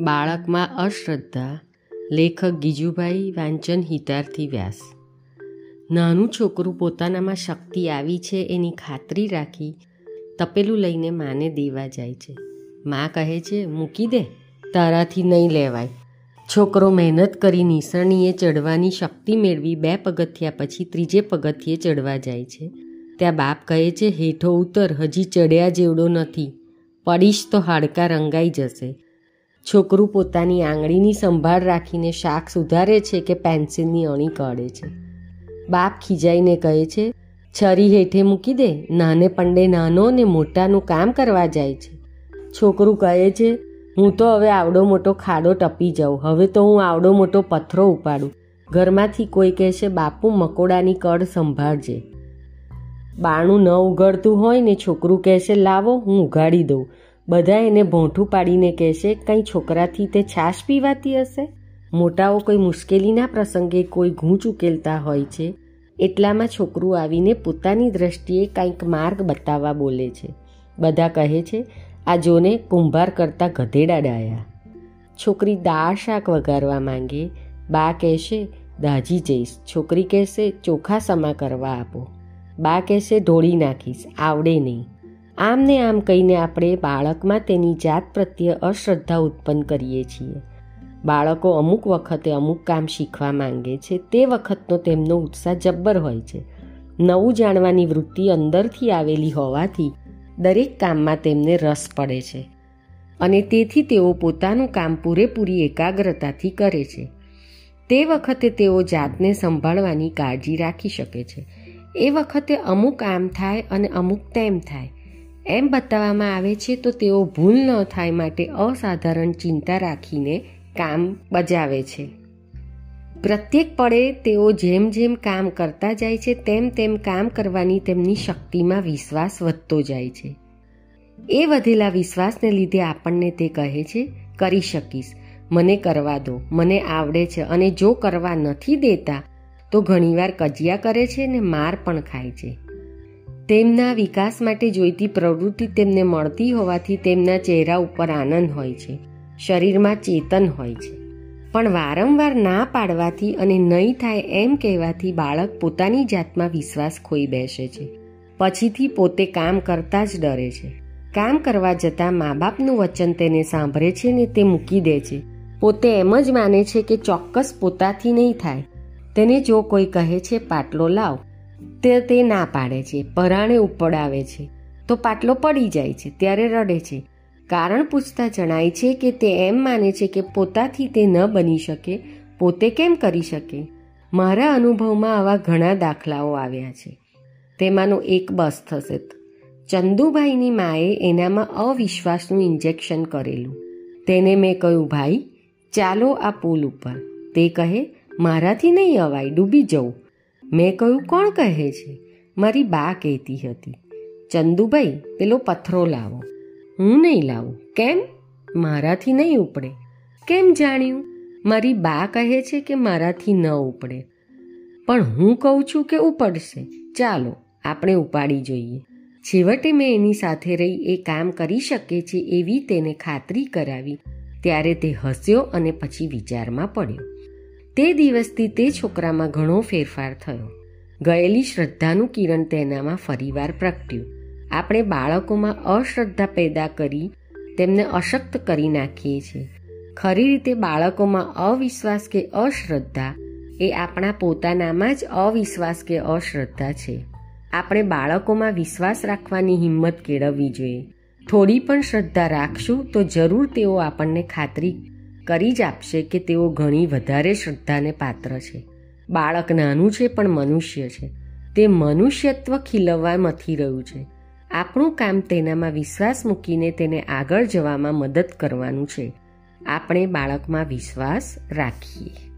બાળકમાં અશ્રદ્ધા, લેખક ગીજુભાઈ વાંચન હિતાર્થી વ્યાસ. નાનું છોકરું પોતાનામાં શક્તિ આવી છે એની ખાતરી રાખી તપેલું લઈને માને દેવા જાય છે. મા કહે છે, મૂકી દે, તારાથી નહીં લેવાય. છોકરો મહેનત કરી નિસરણીએ ચડવાની શક્તિ મેળવી બે પગથિયા પછી ત્રીજે પગથિયે ચડવા જાય છે. ત્યાં બાપ કહે છે, હેઠો ઉતર, હજી ચડ્યા જેવડો નથી. પડીશ તો હાડકા રંગાઈ જશે. છોકરું પોતાની આંગળીની સંભાળ રાખીને શાક સુધારે છે કે પેન્સિલની અણી કાઢે છે? બાપ ખીજાઈને કહે છે, છરી હેઠે મૂકી દે, નાને પંડે નાનો ને મોટાનું કામ કરવા જાય છે. છોકરું કહે છે, હું તો હવે આવડો મોટો ખાડો ટપી જાઉં, હવે તો હું આવડો મોટો પથ્થરો ઉપાડું. ઘરમાંથી કોઈ કહેશે, બાપુ, મકોડાની કડ સંભાળજે. બાણું ન ઉઘડતું હોય ને છોકરું કહેશે, લાવો, હું ઉઘાડી દઉં. બધા એને ભોંઠું પાડીને કહેશે, કંઈ છોકરાથી તે છાશ પીવાતી હશે? મોટાઓ કોઈ મુશ્કેલીના પ્રસંગે કોઈ ઘૂંચ ઉકેલતા હોય છે. એટલામાં છોકરું આવીને પોતાની દ્રષ્ટિએ કંઈક માર્ગ બતાવવા બોલે છે. બધા કહે છે, આ જોને કુંભાર કરતાં ગધેડા ડાયા. છોકરી દાળ શાક વઘારવા માંગે. બા કહેશે, દાજી જઈશ. છોકરી કહેશે, ચોખા સમા કરવા આપો. બા કહેશે, ઢોળી નાખીશ, આવડે નહીં. આમ ને આમ કહીને આપણે બાળકમાં તેની જાત પ્રત્યે અશ્રદ્ધા ઉત્પન્ન કરીએ છીએ. બાળકો અમુક વખતે અમુક કામ શીખવા માંગે છે, તે વખતનો તેમનો ઉત્સાહ જબ્બર હોય છે. નવું જાણવાની વૃત્તિ અંદરથી આવેલી હોવાથી દરેક કામમાં તેમને રસ પડે છે અને તેથી તેઓ પોતાનું કામ પૂરેપૂરી એકાગ્રતાથી કરે છે. તે વખતે તેઓ જાતને સંભાળવાની કાળજી રાખી શકે છે. એ વખતે અમુક આમ થાય અને અમુક તેમ થાય. એમ બતાવવામાં આવે છે તો તેઓ ભૂલ ન થાય માટે અસાધારણ ચિંતા રાખીને કામ બજાવે છે. પ્રત્યેક પળે તેઓ જેમ જેમ કામ કરતા જાય છે, તેમ તેમ કામ કરવાની તેમની શક્તિમાં વિશ્વાસ વધતો જાય છે. એ વધેલા વિશ્વાસને લીધે આપણને તે કહે છે, કરી શકીશ. મને કરવા દો. મને આવડે છે અને જો કરવા નથી દેતા, તો ઘણીવાર કજિયા કરે છે ને માર પણ ખાય છે. તેમના વિકાસ માટે જોઈતી પ્રવૃત્તિ તેમને મળતી હોવાથી તેમના ચહેરા ઉપર આનંદ હોય છે, શરીરમાં ચેતન હોય છે. પણ વારંવાર ના પાડવાથી અને નહીં થાય એમ કહેવાથી બાળક પોતાની જાતમાં વિશ્વાસ ખોઈ બેસે છે. પછીથી પોતે કામ કરતા જ ડરે છે. કામ કરવા જતાં મા બાપનું વચન તેને સાંભળે છે ને તે મૂકી દે છે. પોતે એમ જ માને છે કે ચોક્કસ પોતાથી નહીં થાય. તેને જો કોઈ કહે છે, પાટલો લાવ. તે તે ના પાડે છે, પરાણે ઉપડાવે છે. તો પાટલો પડી જાય છે, ત્યારે રડે છે. કારણ પૂછતા જણાય છે કે તે એમ માને છે કે પોતાથી તે ન બની શકે, પોતે કેમ કરી શકે? મારા અનુભવમાં આવા ઘણા દાખલાઓ આવ્યા છે. તેમાંનો એક બસ થશે. ચંદુભાઈની માએ એનામાં અવિશ્વાસનું ઇન્જેક્શન કરેલું. તેને મેં કહ્યું, ભાઈ, ચાલો આ પુલ ઉપર. તે કહે, મારાથી નહીં અવાય, ડૂબી જવું. મેં કહ્યું, કોણ કહે છે? મારી બા કહેતી હતી, ચંદુભાઈ, પેલો પથ્થરો લાવો. હું નહીં લાવું. કેમ? મારાથી નહીં ઉપડે. કેમ જાણ્યું? મારી બા કહે છે કે મારાથી ન ઉપડે. પણ હું કહું છું કે ઉપડશે. ચાલો, આપણે ઉપાડી જોઈએ. છેવટે મેં એની સાથે રહી એ કામ કરી શકે છે એવી તેને ખાતરી કરાવી, ત્યારે તે હસ્યો અને પછી વિચારમાં પડ્યો. તે દિવસથી તે છોકરામાં ઘણો ફેરફાર થયો. ગયેલી શ્રદ્ધાનું કિરણ તેનામાં ફરીવાર પ્રગટ્યું. આપણે બાળકોમાં અશ્રદ્ધા પેદા કરી તેમને અશક્ત કરી નાખીએ છીએ. ખરી રીતે બાળકોમાં અવિશ્વાસ કે અશ્રદ્ધા એ આપણા પોતાનામાં જ અવિશ્વાસ કે અશ્રદ્ધા છે. આપણે બાળકોમાં વિશ્વાસ રાખવાની હિંમત કેળવવી જોઈએ. થોડી પણ શ્રદ્ધા રાખશું તો જરૂર તેઓ આપણને ખાતરી કરી જ આપશે કે તેઓ ઘણી વધારે શ્રદ્ધાને પાત્ર છે. બાળક નાનું છે પણ મનુષ્ય છે. તે મનુષ્યત્વ ખીલવવા મથી રહ્યું છે. આપણું કામ તેનામાં વિશ્વાસ મૂકીને તેને આગળ જવામાં મદદ કરવાનું છે. આપણે બાળકમાં વિશ્વાસ રાખીએ.